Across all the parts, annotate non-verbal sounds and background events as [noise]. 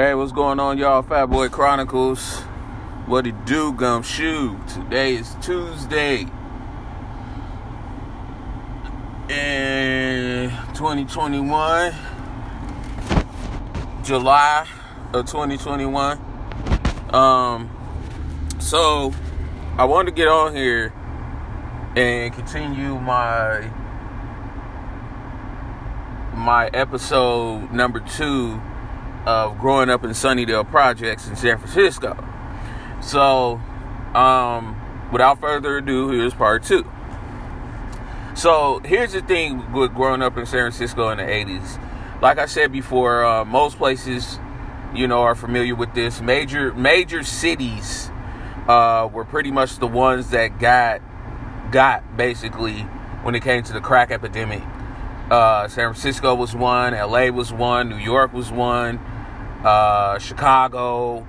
Hey, what's going on, y'all? Fat Boy Chronicles. What it do, gum shoe? Today is Tuesday. And 2021, July of 2021. Um, so I wanted to get on here and continue my my episode number two of growing up in Sunnydale Projects in San Francisco. So, um, without further ado, here's part two. So, here's the thing with growing up in San Francisco in the 80s. Like I said before, uh, most places, you know, are familiar with this. Major major cities uh, were pretty much the ones that got got basically when it came to the crack epidemic. Uh, San Francisco was one, LA was one, New York was one, uh, Chicago,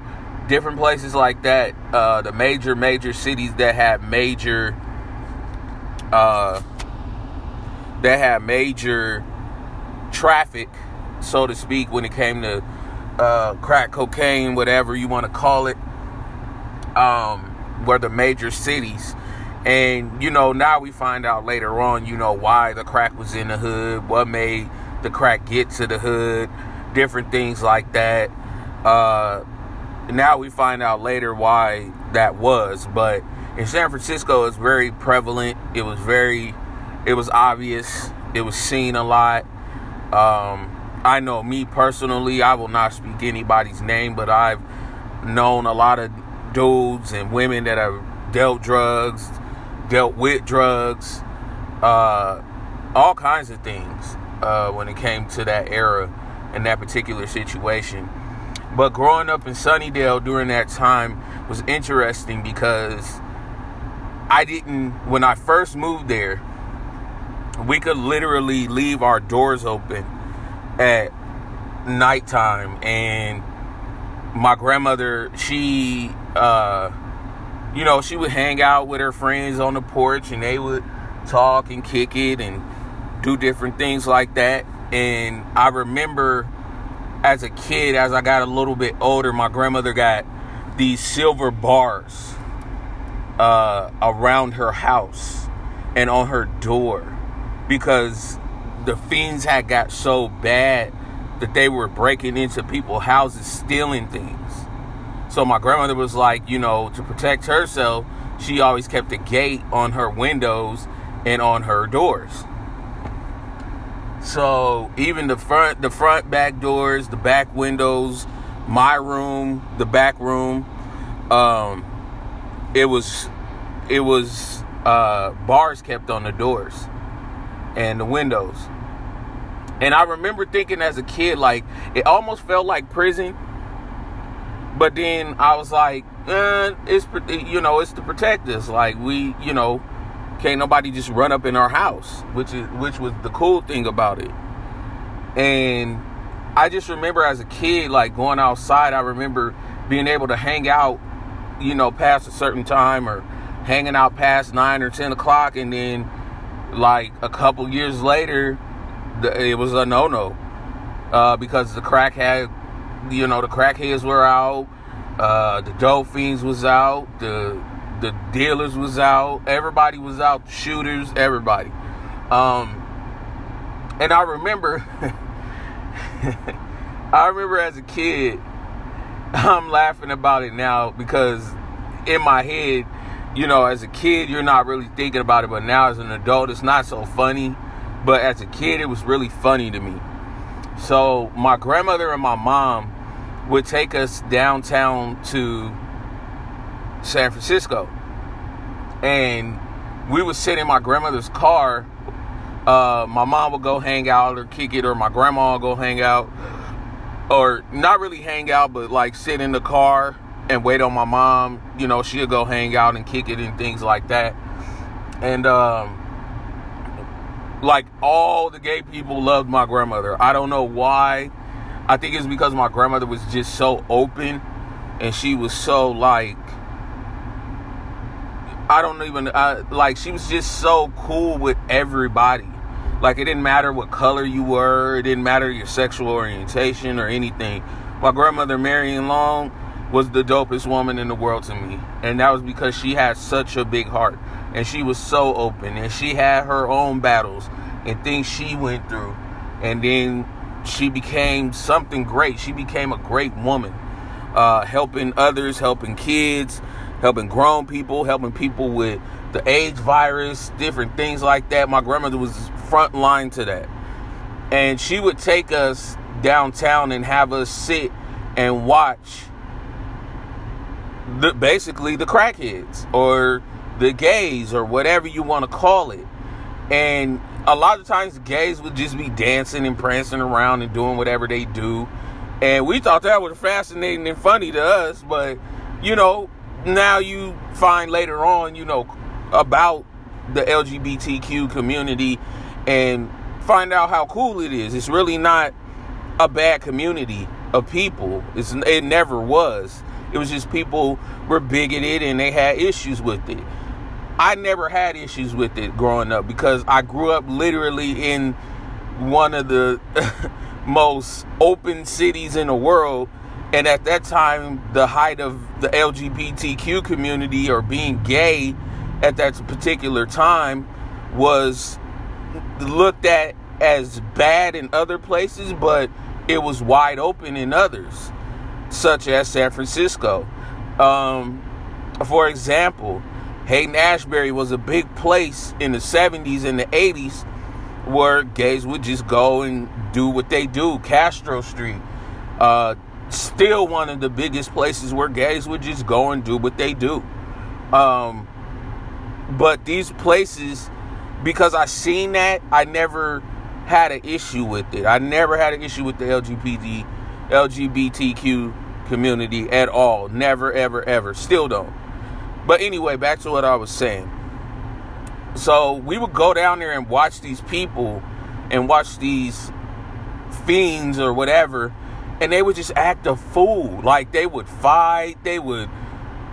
different places like that. Uh, the major, major cities that had major, uh, that had major traffic, so to speak, when it came to uh, crack cocaine, whatever you want to call it, um, were the major cities. And, you know, now we find out later on, you know, why the crack was in the hood, what made the crack get to the hood, different things like that. Uh, now we find out later why that was. But in San Francisco, it's very prevalent. It was very, it was obvious. It was seen a lot. Um, I know me personally, I will not speak anybody's name, but I've known a lot of dudes and women that have dealt drugs, dealt with drugs, uh, all kinds of things uh, when it came to that era and that particular situation. But growing up in Sunnydale during that time was interesting because I didn't, when I first moved there, we could literally leave our doors open at nighttime and my grandmother she uh you know, she would hang out with her friends on the porch and they would talk and kick it and do different things like that. And I remember as a kid, as I got a little bit older, my grandmother got these silver bars uh, around her house and on her door because the fiends had got so bad that they were breaking into people's houses, stealing things. So my grandmother was like, you know, to protect herself, she always kept a gate on her windows and on her doors. So even the front, the front back doors, the back windows, my room, the back room, um, it was, it was uh, bars kept on the doors and the windows. And I remember thinking as a kid, like it almost felt like prison. But then I was like, eh, it's you know, it's to protect us. Like we, you know, can't nobody just run up in our house, which is which was the cool thing about it. And I just remember as a kid, like going outside. I remember being able to hang out, you know, past a certain time or hanging out past nine or ten o'clock, and then like a couple years later, it was a no no uh, because the crack had, you know, the crackheads were out, uh, the dope fiends was out, the the dealers was out, everybody was out, the shooters, everybody. Um, and I remember, [laughs] I remember as a kid, I'm laughing about it now because in my head, you know, as a kid, you're not really thinking about it, but now as an adult, it's not so funny. But as a kid, it was really funny to me. So my grandmother and my mom would take us downtown to San Francisco. And we would sit in my grandmother's car. Uh, my mom would go hang out or kick it, or my grandma would go hang out. Or not really hang out, but like sit in the car and wait on my mom. You know, she'll go hang out and kick it and things like that. And um, like all the gay people loved my grandmother. I don't know why. I think it's because my grandmother was just so open and she was so like I don't even I, like she was just so cool with everybody. Like it didn't matter what color you were, it didn't matter your sexual orientation or anything. my grandmother Marion Long was the dopest woman in the world to me. And that was because she had such a big heart. And she was so open. And she had her own battles and things she went through. And then she became something great. She became a great woman. Uh, helping others, helping kids, helping grown people, helping people with the AIDS virus, different things like that. My grandmother was front line to that. And she would take us downtown and have us sit and watch the, basically the crackheads or the gays or whatever you want to call it. And a lot of times gays would just be dancing and prancing around and doing whatever they do. And we thought that was fascinating and funny to us, but you know, now you find later on, you know, about the LGBTQ community and find out how cool it is. It's really not a bad community of people. It's, it never was. It was just people were bigoted and they had issues with it. I never had issues with it growing up because I grew up literally in one of the [laughs] most open cities in the world. And at that time, the height of the LGBTQ community or being gay at that particular time was looked at as bad in other places, but it was wide open in others, such as San Francisco. Um, for example, Haight Ashbury was a big place in the 70s and the 80s where gays would just go and do what they do. Castro Street, uh, still one of the biggest places where gays would just go and do what they do. Um, but these places, because I seen that, I never had an issue with it. I never had an issue with the LGBT LGBTQ community at all. Never, ever, ever. Still don't. But anyway, back to what I was saying. So we would go down there and watch these people and watch these fiends or whatever, and they would just act a fool. Like they would fight, they would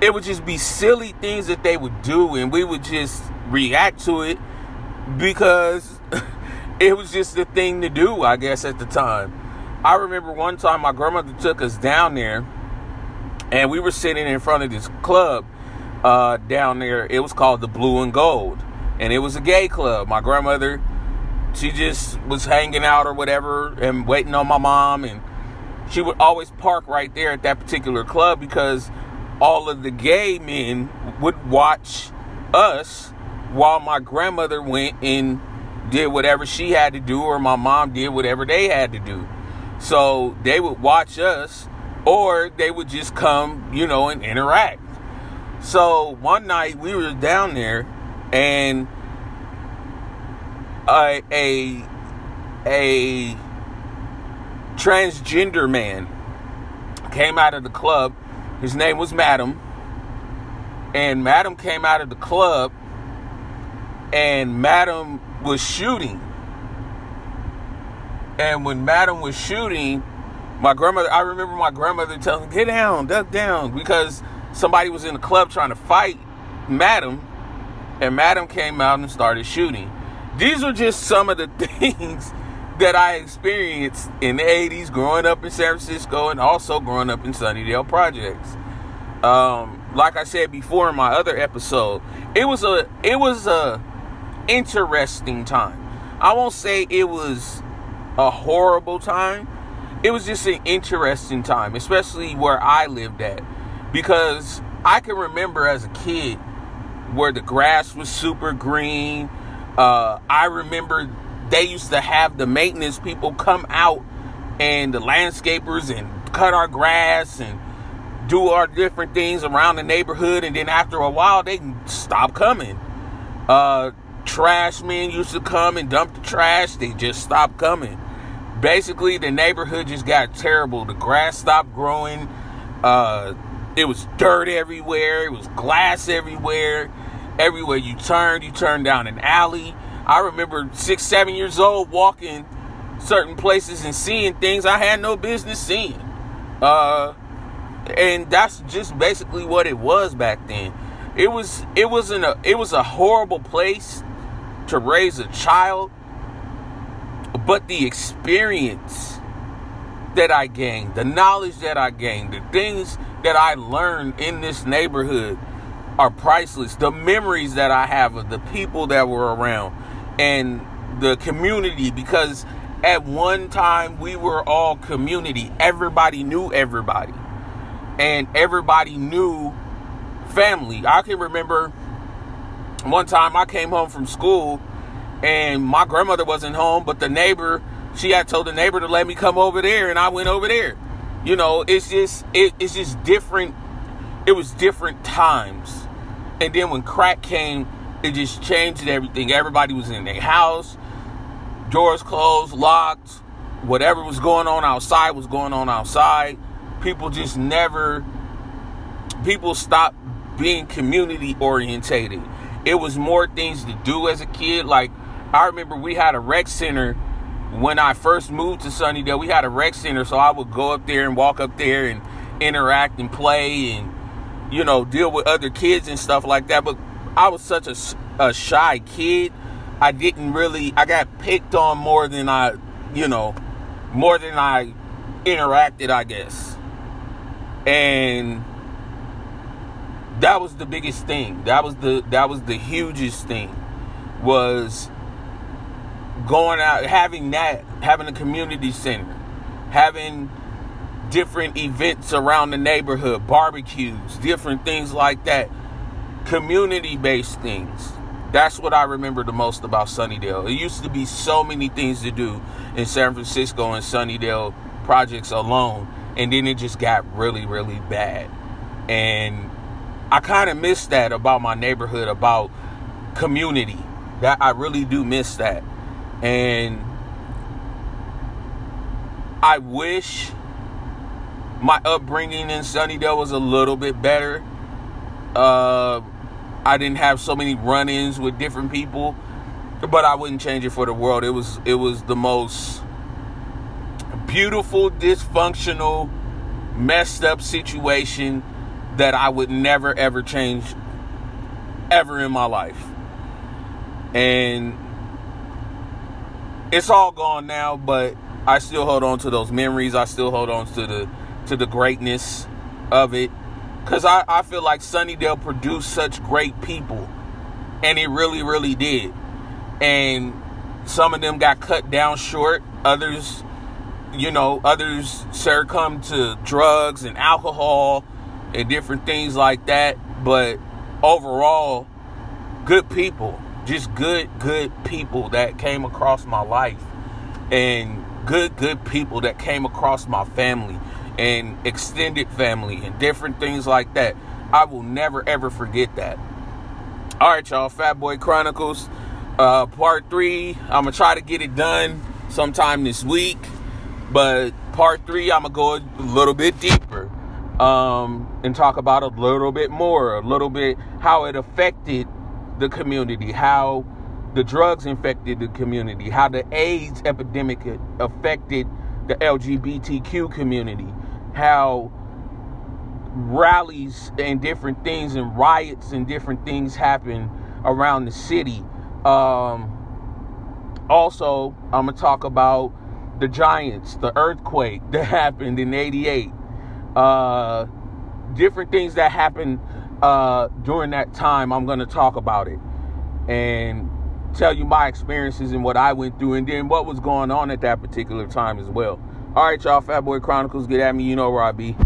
it would just be silly things that they would do, and we would just react to it because [laughs] it was just the thing to do, I guess, at the time. I remember one time my grandmother took us down there, and we were sitting in front of this club uh, down there. It was called the Blue and Gold, and it was a gay club. My grandmother, she just was hanging out or whatever, and waiting on my mom, and she would always park right there at that particular club because all of the gay men would watch us while my grandmother went and did whatever she had to do or my mom did whatever they had to do. So they would watch us or they would just come, you know, and interact. So one night we were down there and a a, a transgender man came out of the club his name was Madam. And Madam came out of the club and Madam was shooting. And when Madam was shooting, my grandmother, I remember my grandmother telling, get down, duck down, because somebody was in the club trying to fight Madam, and Madam came out and started shooting. These are just some of the [laughs] things that I experienced in the 80s growing up in San Francisco and also growing up in Sunnydale Projects. Um, like I said before in my other episode, it was a it was a interesting time. I won't say it was a horrible time. It was just an interesting time, especially where I lived at. Because I can remember as a kid where the grass was super green. Uh, I remember they used to have the maintenance people come out and the landscapers and cut our grass and do our different things around the neighborhood. And then after a while they stop coming. Uh trash men used to come and dump the trash. They just stopped coming. Basically the neighborhood just got terrible. The grass stopped growing. Uh it was dirt everywhere. It was glass everywhere. Everywhere you turned you turned down an alley I remember six, seven years old walking certain places and seeing things I had no business seeing. Uh, and that's just basically what it was back then. It was it wasn't a it was a horrible place to raise a child, but the experience that I gained, the knowledge that I gained, the things that I learned in this neighborhood are priceless. The memories that I have of the people that were around and the community because at one time we were all community. Everybody knew everybody. And everybody knew family. I can remember one time I came home from school and my grandmother wasn't home, but the neighbor, she had told the neighbor to let me come over there and I went over there. You know, it's just it, it's just different. It was different times. And then when crack came, it just changed everything. Everybody was in their house, doors closed, locked. Whatever was going on outside was going on outside. People just never people stopped being community orientated. It was more things to do as a kid. Like I remember we had a rec center when I first moved to Sunnydale. We had a rec center, so I would go up there and walk up there and interact and play and you know deal with other kids and stuff like that. But I was such a, a shy kid. I didn't really. I got picked on more than I, you know, more than I interacted. I guess, and that was the biggest thing. That was the that was the hugest thing was going out having that having a community center having different events around the neighborhood barbecues different things like that community based things that's what i remember the most about sunnydale it used to be so many things to do in san francisco and sunnydale projects alone and then it just got really really bad and I kind of miss that about my neighborhood, about community. That I really do miss that. And I wish my upbringing in Sunnydale was a little bit better. Uh, I didn't have so many run-ins with different people, but I wouldn't change it for the world. It was it was the most beautiful, dysfunctional, messed up situation that I would never ever change ever in my life. And it's all gone now, but I still hold on to those memories. I still hold on to the to the greatness of it. Cause I, I feel like Sunnydale produced such great people. And it really, really did. And some of them got cut down short. Others, you know, others succumbed to drugs and alcohol and different things like that. But overall, good people, just good, good people that came across my life, and good, good people that came across my family and extended family and different things like that. I will never ever forget that. All right, y'all, Fat Boy Chronicles, uh, part three. I'm gonna try to get it done sometime this week, but part three, I'm gonna go a little bit deeper um, and talk about a little bit more, a little bit how it affected the community, how the drugs infected the community, how the AIDS epidemic affected the LGBTQ community, how rallies and different things and riots and different things happen around the city. Um, also, I'm gonna talk about the giants, the earthquake that [laughs] happened in '88 uh, different things that happened uh, during that time. I'm going to talk about it and tell you my experiences and what I went through, and then what was going on at that particular time as well. All right, y'all, Fat Boy Chronicles, get at me. You know where I be.